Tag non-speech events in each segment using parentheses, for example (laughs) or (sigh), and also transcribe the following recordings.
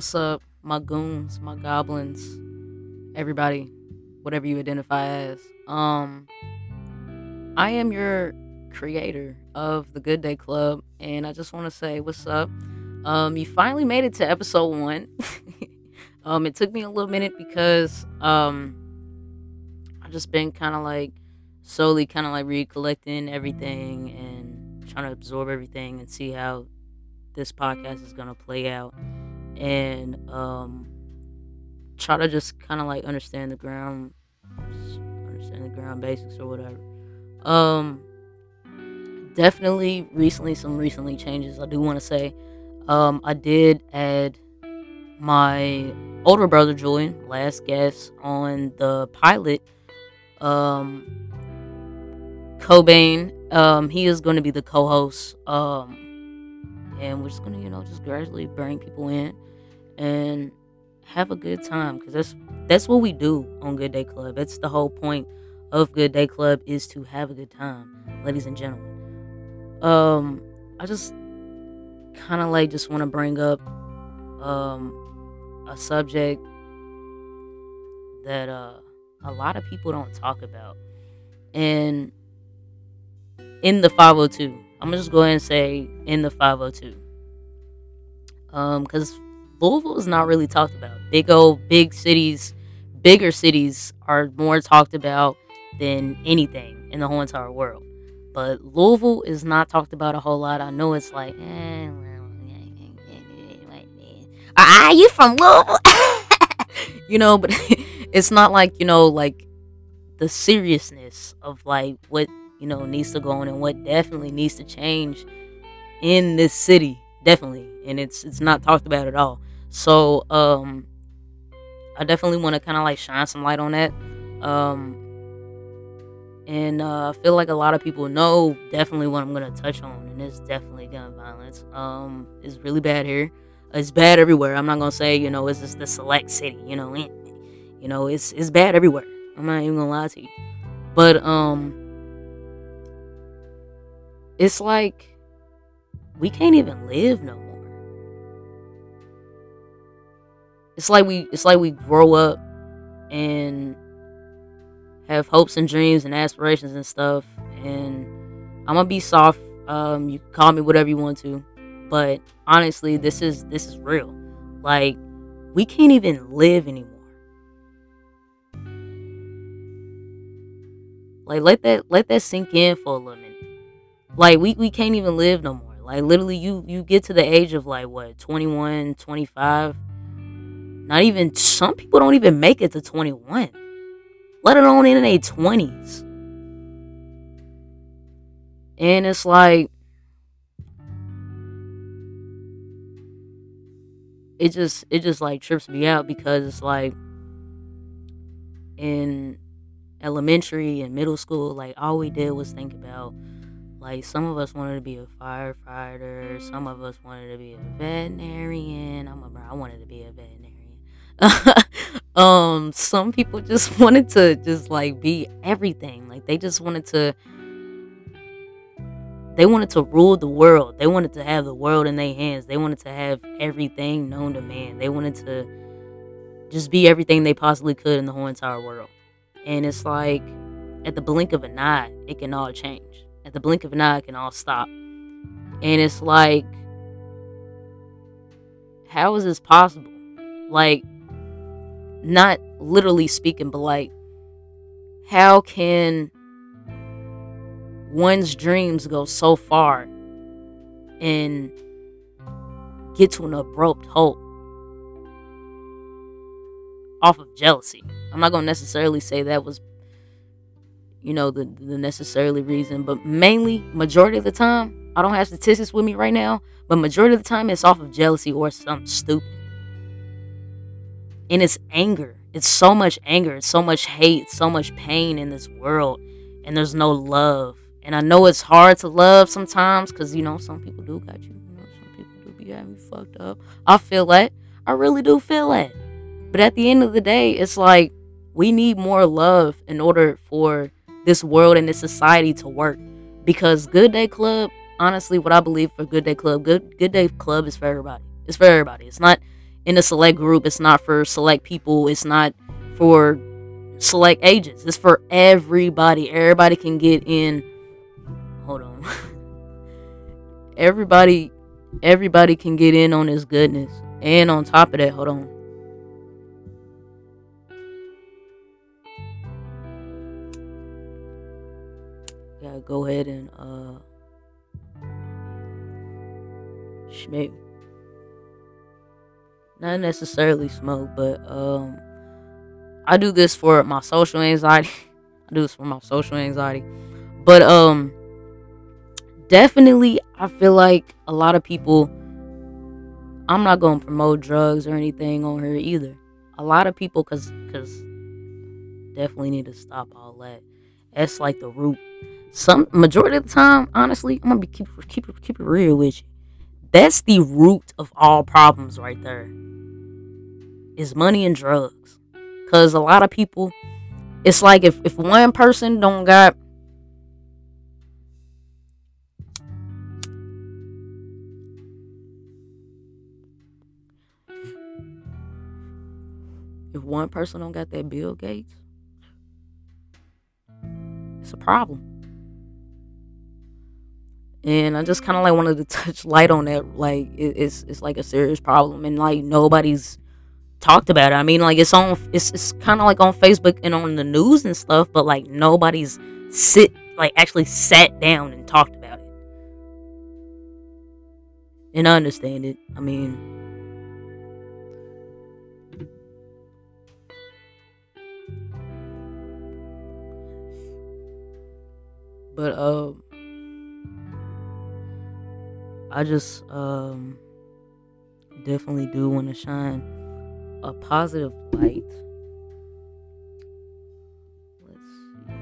What's up, my goons, my goblins, everybody, whatever you identify as. Um, I am your creator of the Good Day Club, and I just want to say what's up. Um, you finally made it to episode one. (laughs) um, it took me a little minute because um, I've just been kind of like slowly, kind of like recollecting everything and trying to absorb everything and see how this podcast is gonna play out and um try to just kind of like understand the ground understand the ground basics or whatever. Um definitely recently some recently changes i do want to say. Um i did add my older brother julian last guest on the pilot um cobain. Um he is going to be the co-host um and we're just gonna you know just gradually bring people in and have a good time because that's that's what we do on good day club. That's the whole point of good day club is to have a good time ladies and gentlemen. Um i just kind of like just want to bring up um a subject that uh a lot of people don't talk about. And in the 502 i'm gonna just go ahead and say in the 502 um because louisville is not really talked about. Big old big cities bigger cities are more talked about than anything in the whole entire world. But louisville is not talked about a whole lot. I know it's like eh, ah you from louisville? (laughs) You know but (laughs) it's not like you know like the seriousness of like what you know needs to go on and what definitely needs to change in this city. Definitely. And it's it's not talked about at all so um i definitely want to kind of like shine some light on that um and uh, i feel like a lot of people know definitely what i'm gonna touch on and it's definitely gun violence. Um it's really bad here. It's bad everywhere. I'm not gonna say you know it's just the select city you know you know it's it's bad everywhere. I'm not even gonna lie to you. But um it's like we can't even live no more. It's like we it's like we grow up and have hopes and dreams and aspirations and stuff and I'm gonna be soft. Um, you can call me whatever you want to, but honestly, this is this is real. Like we can't even live anymore. Like let that let that sink in for a little minute. Like we, we can't even live no more. Like literally you you get to the age of like what 21, 25. Not even some people don't even make it to 21. Let alone in their 20s. And it's like it just it just like trips me out because it's like in elementary and middle school like all we did was think about like some of us wanted to be a firefighter, some of us wanted to be a veterinarian. I'm a I wanted to be a veterinarian. (laughs) um, some people just (laughs) wanted to just like be everything. Like they just wanted to they wanted to rule the world. They wanted to have the world in their hands. They wanted to have everything known to man. They wanted to just be everything they possibly could in the whole entire world. And it's like at the blink of an eye, it can all change at the blink of an eye, it can all stop. And it's like, how is this possible? Like, not literally speaking, but like, how can one's dreams go so far and get to an abrupt halt off of jealousy? I'm not going to necessarily say that was you know the the necessarily reason but mainly majority of the time i don't have statistics with me right now but majority of the time it's off of jealousy or something stupid and it's anger. It's so much anger. It's so much hate. So much pain in this world. And there's no love. And i know it's hard to love sometimes because you know some people do got you, you know, some people do be having you fucked up. I feel that. I really do feel that. But at the end of the day it's like we need more love in order for this world and this society to work. Because Good Day Club, honestly, what I believe for Good Day Club, Good Good Day Club is for everybody. It's for everybody. It's not in a select group. It's not for select people. It's not for select ages. It's for everybody. Everybody can get in. Hold on. (laughs) everybody everybody can get in on this goodness. And on top of that, hold on. Yeah, go ahead and uh. Not necessarily smoke, but um I do this for my social anxiety. (laughs) I do this for my social anxiety. But um definitely I feel like a lot of people I'm not going to promote drugs or anything on here either. A lot of people cuz cuz definitely need to stop all that. That's like the root. Some majority of the time, honestly, I'm to be keep keep keep it real with you. That's the root of all problems right there. Is money and drugs. Cuz a lot of people it's like if if one person don't got if one person don't got that Bill Gates, it's a problem. And I just kind of like wanted to touch light on that. Like it, it's it's like a serious problem, and like nobody's talked about it. I mean, like it's on it's it's kind of like on Facebook and on the news and stuff, but like nobody's sit like actually sat down and talked about it. And I understand it. I mean, But um I just um definitely do want to shine a positive light. Let's see. Let's see.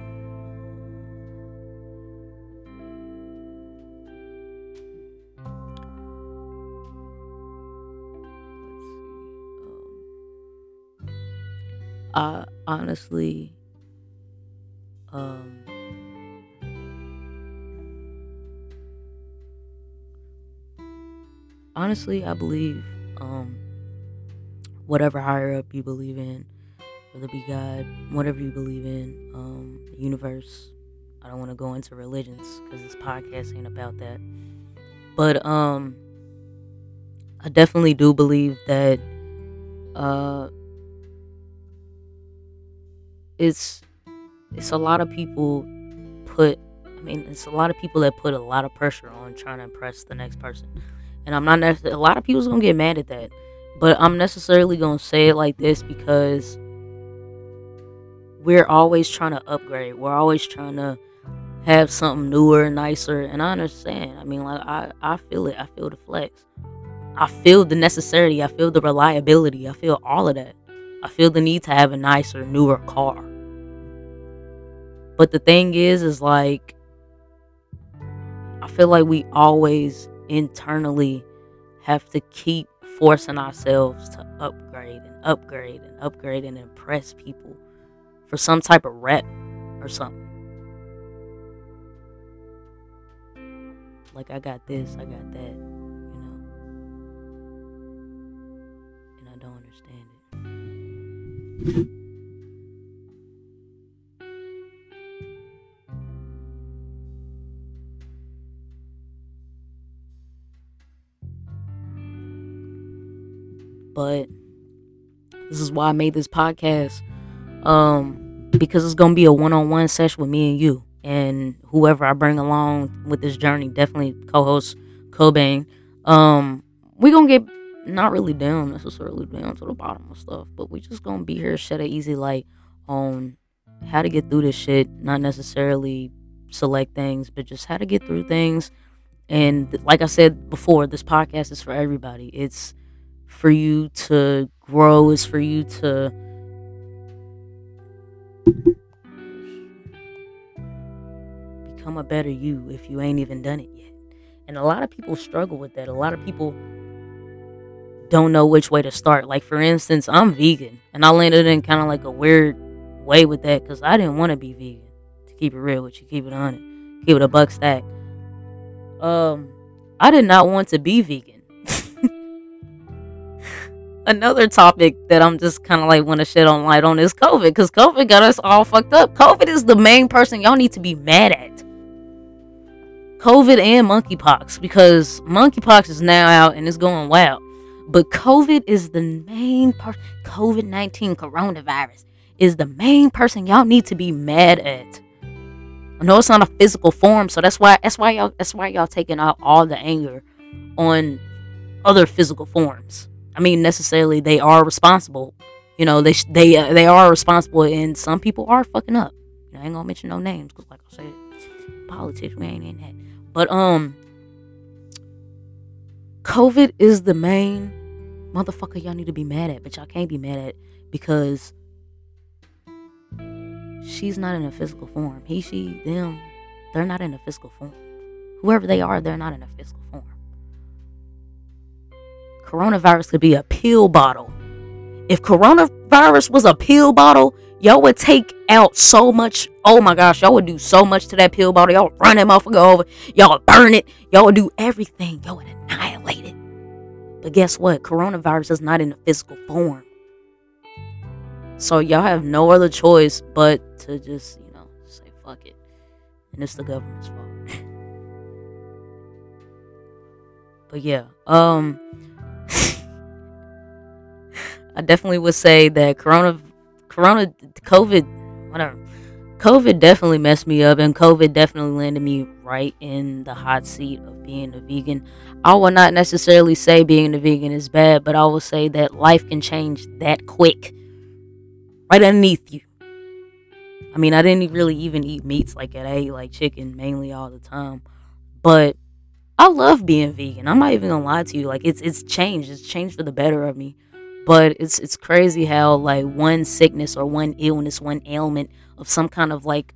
Um, I honestly um honestly, I believe um, whatever higher up you believe in, whether it be God, whatever you believe in, um, the universe. I don't want to go into religions because this podcast ain't about that. But um, I definitely do believe that uh, it's it's a lot of people put. I mean, it's a lot of people that put a lot of pressure on trying to impress the next person. And I'm not necessarily, a lot of people's gonna get mad at that. But I'm necessarily gonna say it like this because we're always trying to upgrade. We're always trying to have something newer, nicer. And I understand. I mean, like, I, I feel it. I feel the flex. I feel the necessity. I feel the reliability. I feel all of that. I feel the need to have a nicer, newer car. But the thing is, is like, I feel like we always internally have to keep forcing ourselves to upgrade and upgrade and upgrade and impress people for some type of rep or something. Like I got this, I got that, you know. And I don't understand it. But this is why I made this podcast. Um, because it's gonna be a one-on-one session with me and you, and whoever I bring along with this journey. Definitely co-host Cobain. Um, we gonna get not really down necessarily down to the bottom of stuff, but we just gonna be here shed an easy light on how to get through this shit. Not necessarily select things, but just how to get through things. And like I said before, this podcast is for everybody. It's for you to grow, is for you to become a better you if you ain't even done it yet. And a lot of people struggle with that. A lot of people don't know which way to start. Like, for instance, I'm vegan, and I landed in kind of like a weird way with that because I didn't want to be vegan. To keep it real with you, keep it on it, keep it a buck stack. Um, I did not want to be vegan. Another topic that I'm just kind of like want to shed on light on is COVID because COVID got us all fucked up. COVID is the main person y'all need to be mad at. COVID and monkeypox because monkeypox is now out and it's going wild. But COVID is the main person. COVID 19 coronavirus is the main person y'all need to be mad at. I know it's not a physical form, so that's why that's why y'all that's why y'all taking out all the anger on other physical forms. I mean, necessarily they are responsible. You know, they they uh, they are responsible, and some people are fucking up. I ain't gonna mention no names because, like I said, politics we ain't in that. But um, COVID is the main motherfucker y'all need to be mad at, but y'all can't be mad at because she's not in a physical form. He, she, them, they're not in a physical form. Whoever they are, they're not in a physical form. Coronavirus could be a pill bottle. If coronavirus was a pill bottle, y'all would take out so much. Oh my gosh, y'all would do so much to that pill bottle. Y'all would run that motherfucker over. Y'all would burn it. Y'all would do everything. Y'all would annihilate it. But guess what? Coronavirus is not in a physical form. So y'all have no other choice but to just, you know, say fuck it. And it's the government's fault. (laughs) but yeah, um I definitely would say that corona corona COVID whatever. COVID definitely messed me up and COVID definitely landed me right in the hot seat of being a vegan. I will not necessarily say being a vegan is bad, but I will say that life can change that quick right underneath you. I mean, I didn't really even eat meats like that. I ate like chicken mainly all the time. But I love being vegan. I'm not even gonna lie to you. Like it's it's changed. It's changed for the better of me. But it's it's crazy how like one sickness or one illness, one ailment of some kind of like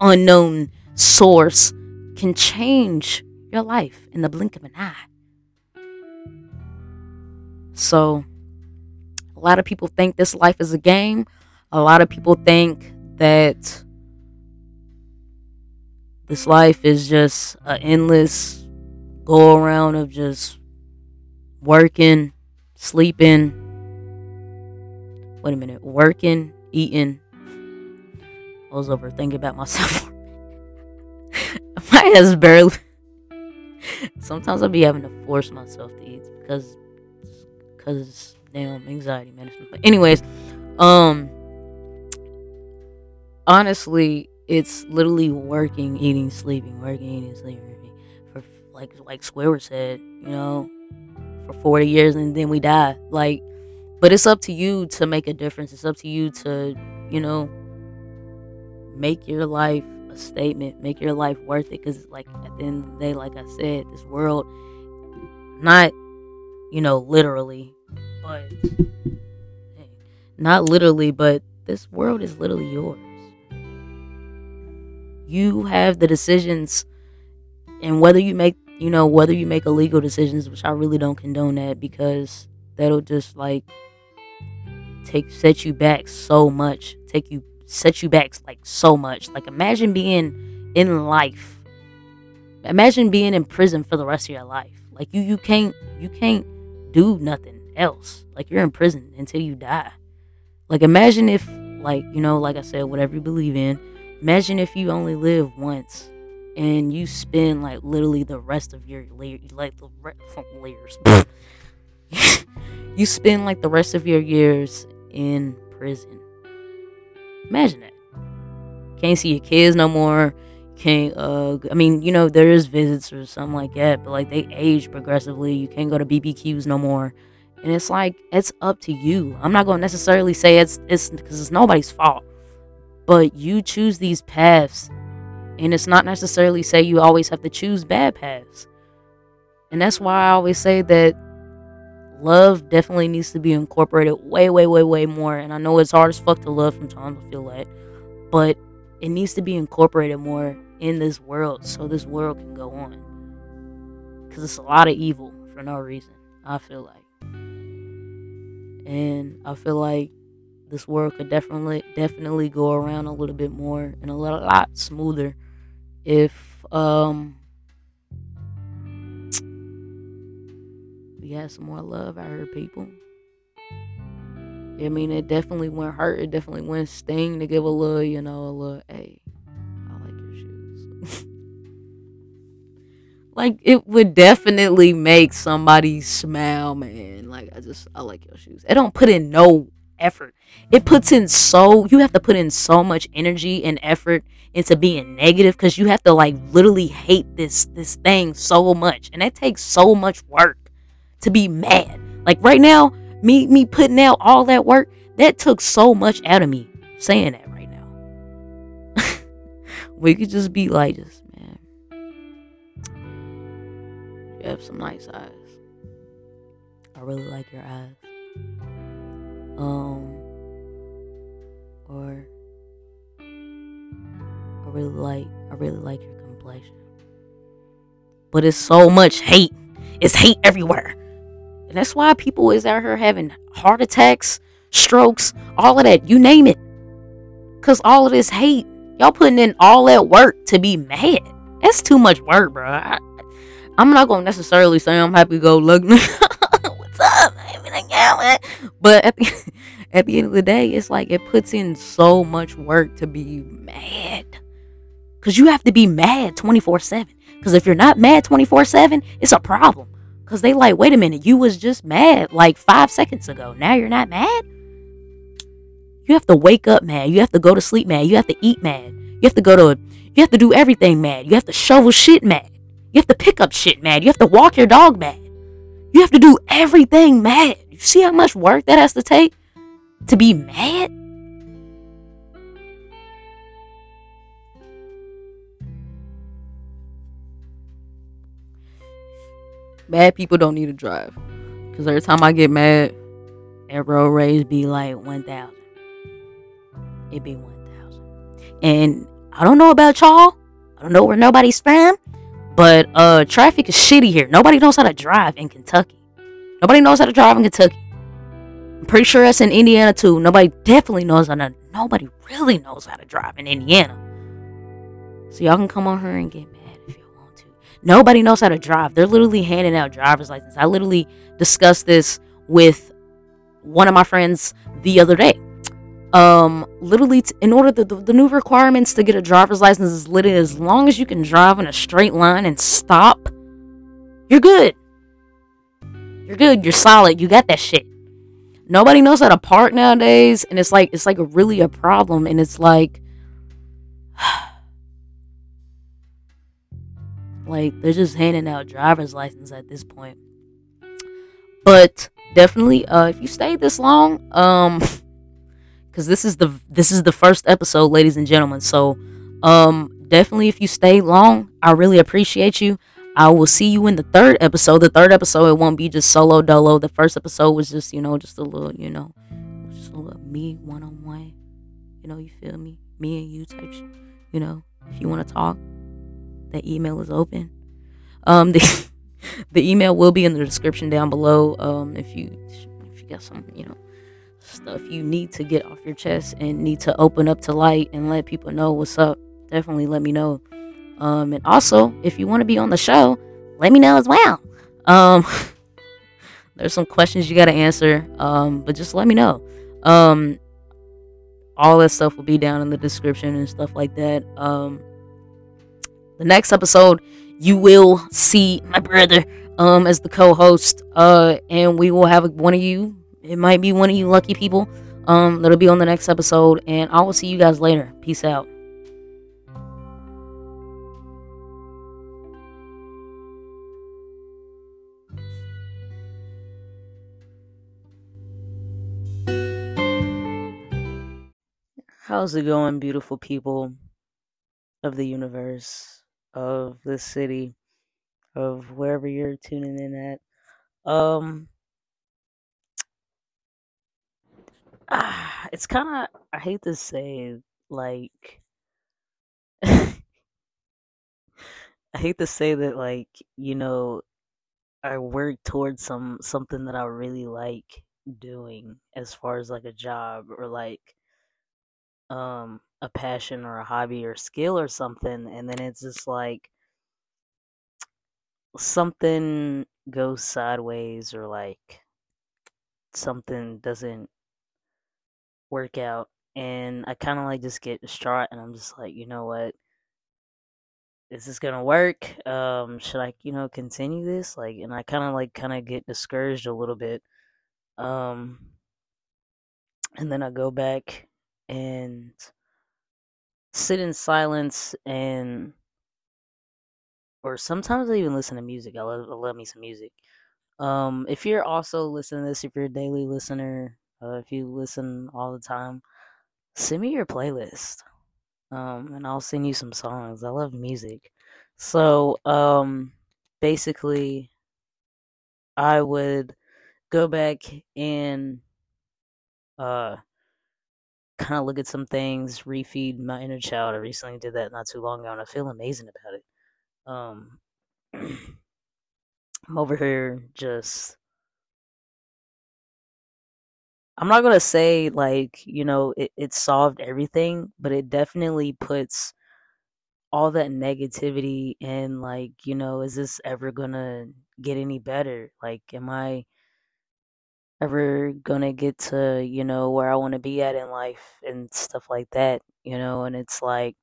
unknown source can change your life in the blink of an eye. So a lot of people think this life is a game a lot of people think that this life is just an endless go around of just working, sleeping. Wait a minute, working, eating. I was overthinking about myself. (laughs) My head's barely. Sometimes I'll be having to force myself to eat because, because damn anxiety management. But anyways, um, honestly, it's literally working, eating, sleeping, working, eating, sleeping. For like like Squidward said, you know, for 40 years and then we die. Like, but it's up to you to make a difference. It's up to you to, you know, make your life a statement, make your life worth it. Because, like, at the end of the day, like I said, this world, not, you know, literally, but not literally, but this world is literally yours you have the decisions and whether you make you know whether you make illegal decisions which i really don't condone that because that'll just like take set you back so much take you set you back like so much. Like imagine being in life. Imagine being in prison for the rest of your life. Like you you can't you can't do nothing else. Like you're in prison until you die. Like imagine if like you know like i said whatever you believe in Imagine if you only live once and you spend like literally the rest of your like the re- (laughs) layers. (laughs) you spend like the rest of your years in prison. Imagine that. Can't see your kids no more. Can't uh I mean, you know, there is visits or something like that, but like they age progressively. You can't go to BBQs no more. And it's like it's up to you. I'm not gonna necessarily say it's it's because it's nobody's fault but you choose these paths and it's not necessarily say you always have to choose bad paths and that's why i always say that love definitely needs to be incorporated way way way way more. And i know it's hard as fuck to love sometimes i feel like but it needs to be incorporated more in this world so this world can go on. Because it's a lot of evil for no reason i feel like. And i feel like this world could definitely definitely go around a little bit more and a lot, a lot smoother if um we had some more love out here people I mean, it definitely went hurt. It definitely went sting to give a little, you know, a little, hey, I like your shoes. (laughs) like, it would definitely make somebody smile, man. Like, I just, I like your shoes. It don't put in no effort. It puts in so, you have to put in so much energy and effort into being negative because you have to, like, literally hate this, this thing so much. And that takes so much work to be mad. Like, right now, me me putting out all that work that took so much out of me saying that right now. (laughs) We could just be like just man. You have some nice eyes. I really like your eyes. Um or i really like i really like your complexion. But it's so much hate. It's hate everywhere and that's why people is out here having heart attacks, strokes, all of that. You name it. Cause all of this hate. Y'all putting in all that work to be mad. That's too much work, bro. I, am not gonna necessarily say I'm happy to go look. (laughs) What's up? But at the, (laughs) at the end of the day, it's like it puts in so much work to be mad. Cause you have to be mad 24 7. Cause if you're not mad 24 7, it's a problem. Cause they like, wait a minute, you was just mad like five seconds ago. Now you're not mad. You have to wake up mad. You have to go to sleep mad. You have to eat mad. You have to go to. You have to do everything mad. You have to shovel shit mad. You have to pick up shit mad. You have to walk your dog mad. You have to do everything mad. You see how much work that has to take to be mad? Mad people don't need to drive. Because every time I get mad, that road rage be like 1,000. It be 1,000. And I don't know about y'all. I don't know where nobody's from. But uh, traffic is shitty here. Nobody knows how to drive in Kentucky. Nobody knows how to drive in Kentucky. I'm pretty sure that's in Indiana too. Nobody definitely knows how to. Nobody really knows how to drive in Indiana. So y'all can come on here and get Nobody knows how to drive. They're literally handing out driver's license. I literally discussed this with one of my friends the other day. Um, literally, t- in order to, the, the new requirements to get a driver's license is literally as long as you can drive in a straight line and stop, you're good. You're good. You're solid. You got that shit. Nobody knows how to park nowadays, and it's like it's like really a problem. And it's like (sighs) Like they're just handing out driver's license at this point. But definitely, uh, if you stayed this long, um, (laughs) because this is the this is the first episode, ladies and gentlemen. So, um, definitely, if you stayed long, I really appreciate you. I will see you in the third episode. The third episode, it won't be just solo dolo. The first episode was just, you know, just a little, you know, just a little me one on one. You know, you feel me? Me and you type. You know, if you want to talk, the email is open. Um, (laughs) the the email will be in the description down below. Um, if you if you got some you know stuff you need to get off your chest and need to open up to light and let people know what's up, definitely let me know. Um, and also if you want to be on the show, let me know as well. Um, (laughs) there's some questions you got to answer. Um, but just let me know. Um, all that stuff will be down in the description and stuff like that. Um, the next episode, you will see my brother um as the co-host. Uh, and we will have one of you. It might be one of you lucky people. Um, that'll be on the next episode, and I will see you guys later. Peace out. How's it going, beautiful people of the universe? Of the city of wherever you're tuning in at. Um, ah, it's kind of I hate to say like (laughs) I hate to say that like you know I work towards some something that I really like doing as far as like a job or like um a passion or a hobby or skill or something and then it's just like something goes sideways or like something doesn't work out and I kind of like just get distraught and I'm just like, you know what? Is this gonna work? Um, should I, you know, continue this? Like, and I kind of like kind of get discouraged a little bit. Um, and then I go back and sit in silence and or sometimes I even listen to music. I love, I love me some music. Um, if you're also listening to this, if you're a daily listener, uh, if you listen all the time, send me your playlist. Um, and I'll send you some songs. I love music. So, um, basically, I would go back and uh kind of look at some things, refeed my inner child. I recently did that not too long ago, and I feel amazing about it. Um, (clears throat) I'm over here just. I'm not gonna say like you know it, it solved everything, but it definitely puts all that negativity and like you know is this ever gonna get any better? Like, am I ever gonna get to you know where I want to be at in life and stuff like that? You know, and it's like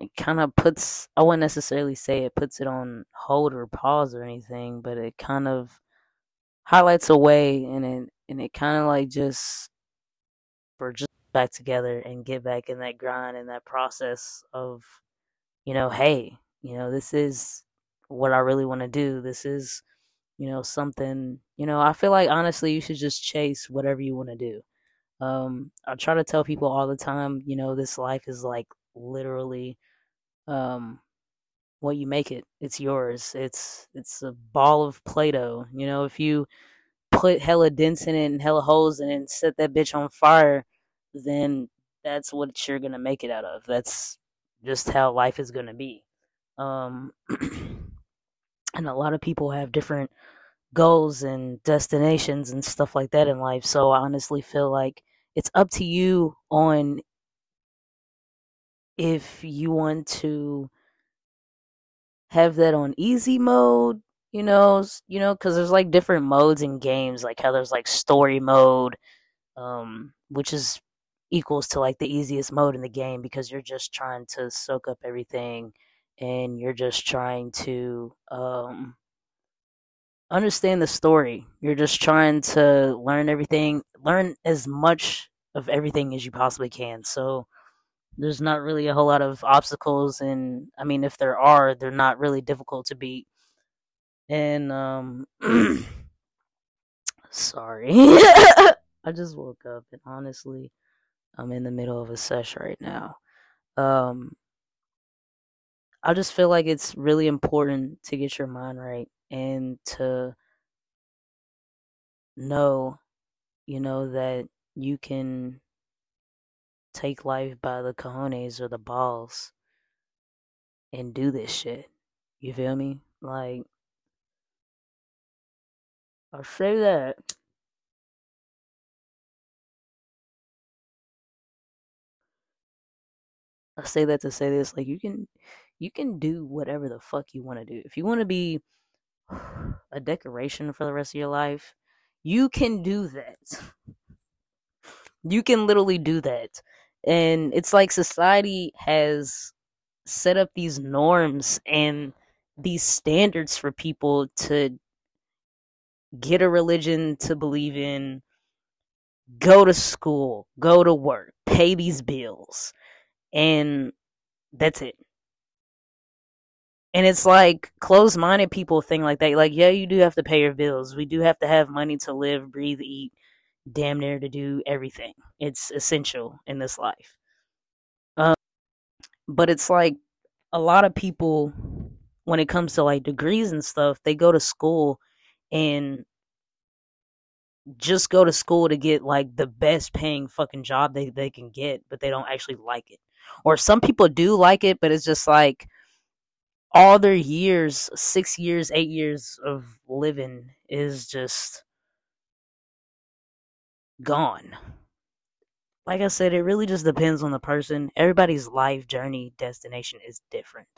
it kind of puts I wouldn't necessarily say it puts it on hold or pause or anything, but it kind of highlights a way and it and it kind of like just for just back together and get back in that grind and that process of you know hey you know this is what I really want to do this is you know something you know I feel like honestly you should just chase whatever you want to do. Um I try to tell people all the time you know this life is like literally um what you make it. It's yours. It's it's a ball of play-doh. You know if you put hella dents in it and hella holes in it and set that bitch on fire then that's what you're gonna make it out of. That's just how life is gonna be. Um (clears throat) and a lot of people have different goals and destinations and stuff like that in life so i honestly feel like it's up to you on if you want to have that on easy mode, you know, you know, because there's like different modes in games, like how there's like story mode, um, which is equals to like the easiest mode in the game because you're just trying to soak up everything and you're just trying to um understand the story. You're just trying to learn everything, learn as much of everything as you possibly can. So there's not really a whole lot of obstacles and I mean if there are, they're not really difficult to beat. And um (clears throat) sorry. (laughs) I just woke up and honestly I'm in the middle of a sesh right now. Um I just feel like it's really important to get your mind right and to know, you know, that you can take life by the cojones or the balls and do this shit. You feel me? Like, I'll say that. I say that to say this, like you can you can do whatever the fuck you want to do. If you want to be (sighs) a decoration for the rest of your life, you can do that. You can literally do that. And it's like society has set up these norms and these standards for people to get a religion to believe in, go to school, go to work, pay these bills, and that's it. And it's like closed minded people think like that. Like, yeah, you do have to pay your bills. We do have to have money to live, breathe, eat, damn near to do everything. It's essential in this life. Um, but it's like a lot of people, when it comes to like degrees and stuff, they go to school and just go to school to get like the best paying fucking job they, they can get, but they don't actually like it. Or some people do like it, but it's just like all their years, six years, eight years of living is just gone. Like I said, it really just depends on the person. Everybody's life journey destination is different.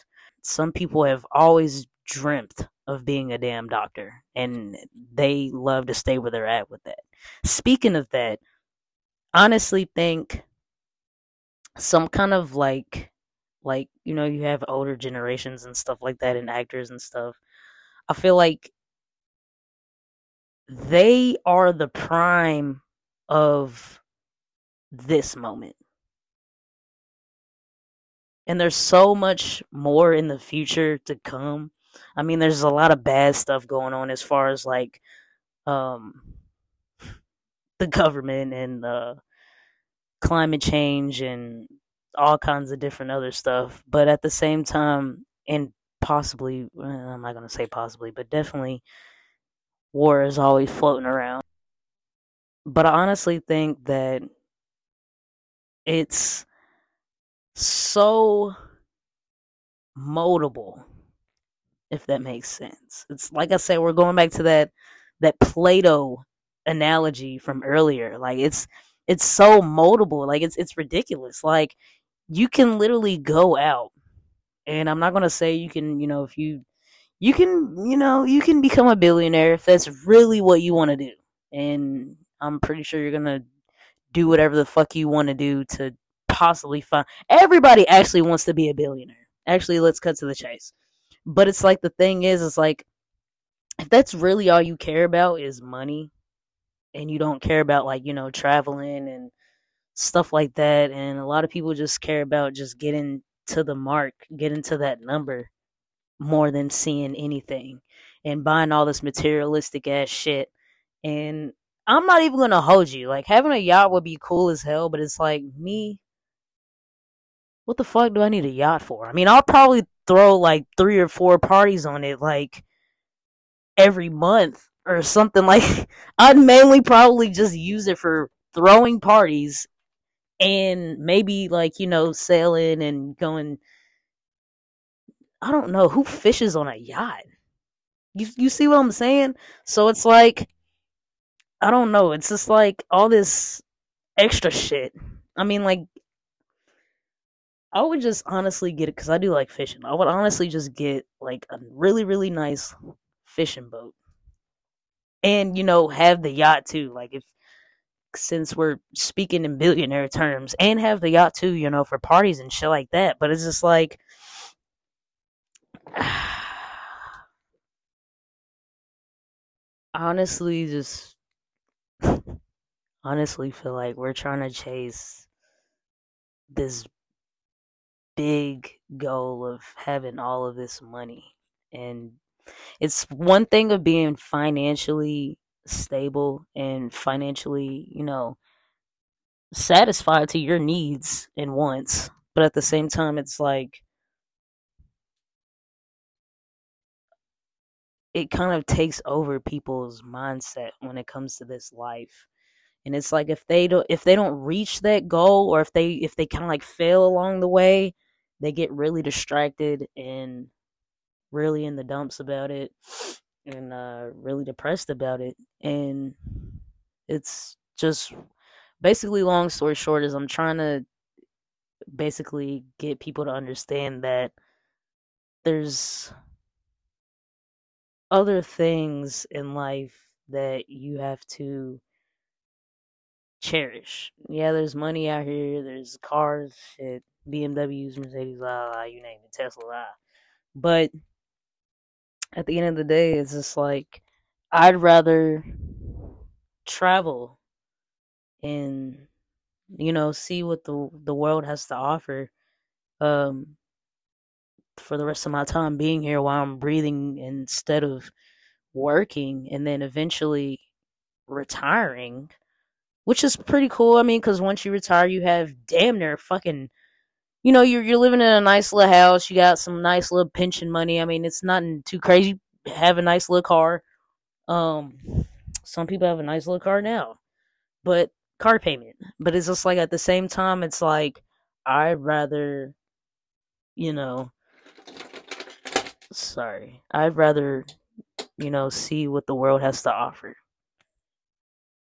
Some people have always dreamt of being a damn doctor and they love to stay where they're at with that. Speaking of that, honestly think some kind of like like you know you have older generations and stuff like that and actors and stuff i feel like they are the prime of this moment. And there's so much more in the future to come. I mean there's a lot of bad stuff going on as far as like um the government and uh climate change and all kinds of different other stuff. But at the same time, and possibly, I'm not going to say possibly, but definitely, war is always floating around. But I honestly think that it's so moldable if that makes sense it's like i said we're going back to that that play-doh analogy from earlier like it's it's so moldable like it's it's ridiculous like you can literally go out. And i'm not going to say you can you know if you you can you know you can become a billionaire if that's really what you want to do. And i'm pretty sure you're going to do whatever the fuck you want to do to possibly find everybody actually wants to be a billionaire. Actually let's cut to the chase. But it's like the thing is it's like if that's really all you care about is money and you don't care about like you know traveling and stuff like that and a lot of people just care about just getting to the mark getting to that number more than seeing anything and buying all this materialistic ass shit and i'm not even gonna hold you like having a yacht would be cool as hell but it's like me what the fuck do i need a yacht for? I mean i'll probably throw like three or four parties on it like every month or something (laughs) like I'd mainly probably just use it for throwing parties and maybe like, you know, sailing and going I don't know who fishes on a yacht. You you see what I'm saying? So it's like I don't know, it's just like all this extra shit. I mean like I would just honestly get it cuz I do like fishing. I would honestly just get like a really really nice fishing boat and you know have the yacht too like if since we're speaking in billionaire terms and have the yacht too you know for parties and shit like that but it's just like (sighs) honestly just (laughs) honestly feel like we're trying to chase this big goal of having all of this money and it's one thing of being financially stable and financially, you know, satisfied to your needs and wants, but at the same time, it's like it kind of takes over people's mindset when it comes to this life. And it's like if they don't if they don't reach that goal or if they if they kind of like fail along the way they get really distracted and really in the dumps about it and uh, really depressed about it. And it's just basically, long story short, is I'm trying to basically get people to understand that there's other things in life that you have to cherish. Yeah, there's money out here, there's cars, shit, BMWs, Mercedes, blah, blah, you name it, Tesla, blah. But at the end of the day, it's just like I'd rather travel and you know see what the the world has to offer um for the rest of my time being here while I'm breathing instead of working and then eventually retiring which is pretty cool. I mean because once you retire you have damn near fucking you know, you're you're living in a nice little house. You got some nice little pension money. I mean, it's nothing too crazy. Have a nice little car. Um, some people have a nice little car now, but car payment. But it's just like at the same time, it's like I'd rather, you know, sorry, I'd rather, you know, see what the world has to offer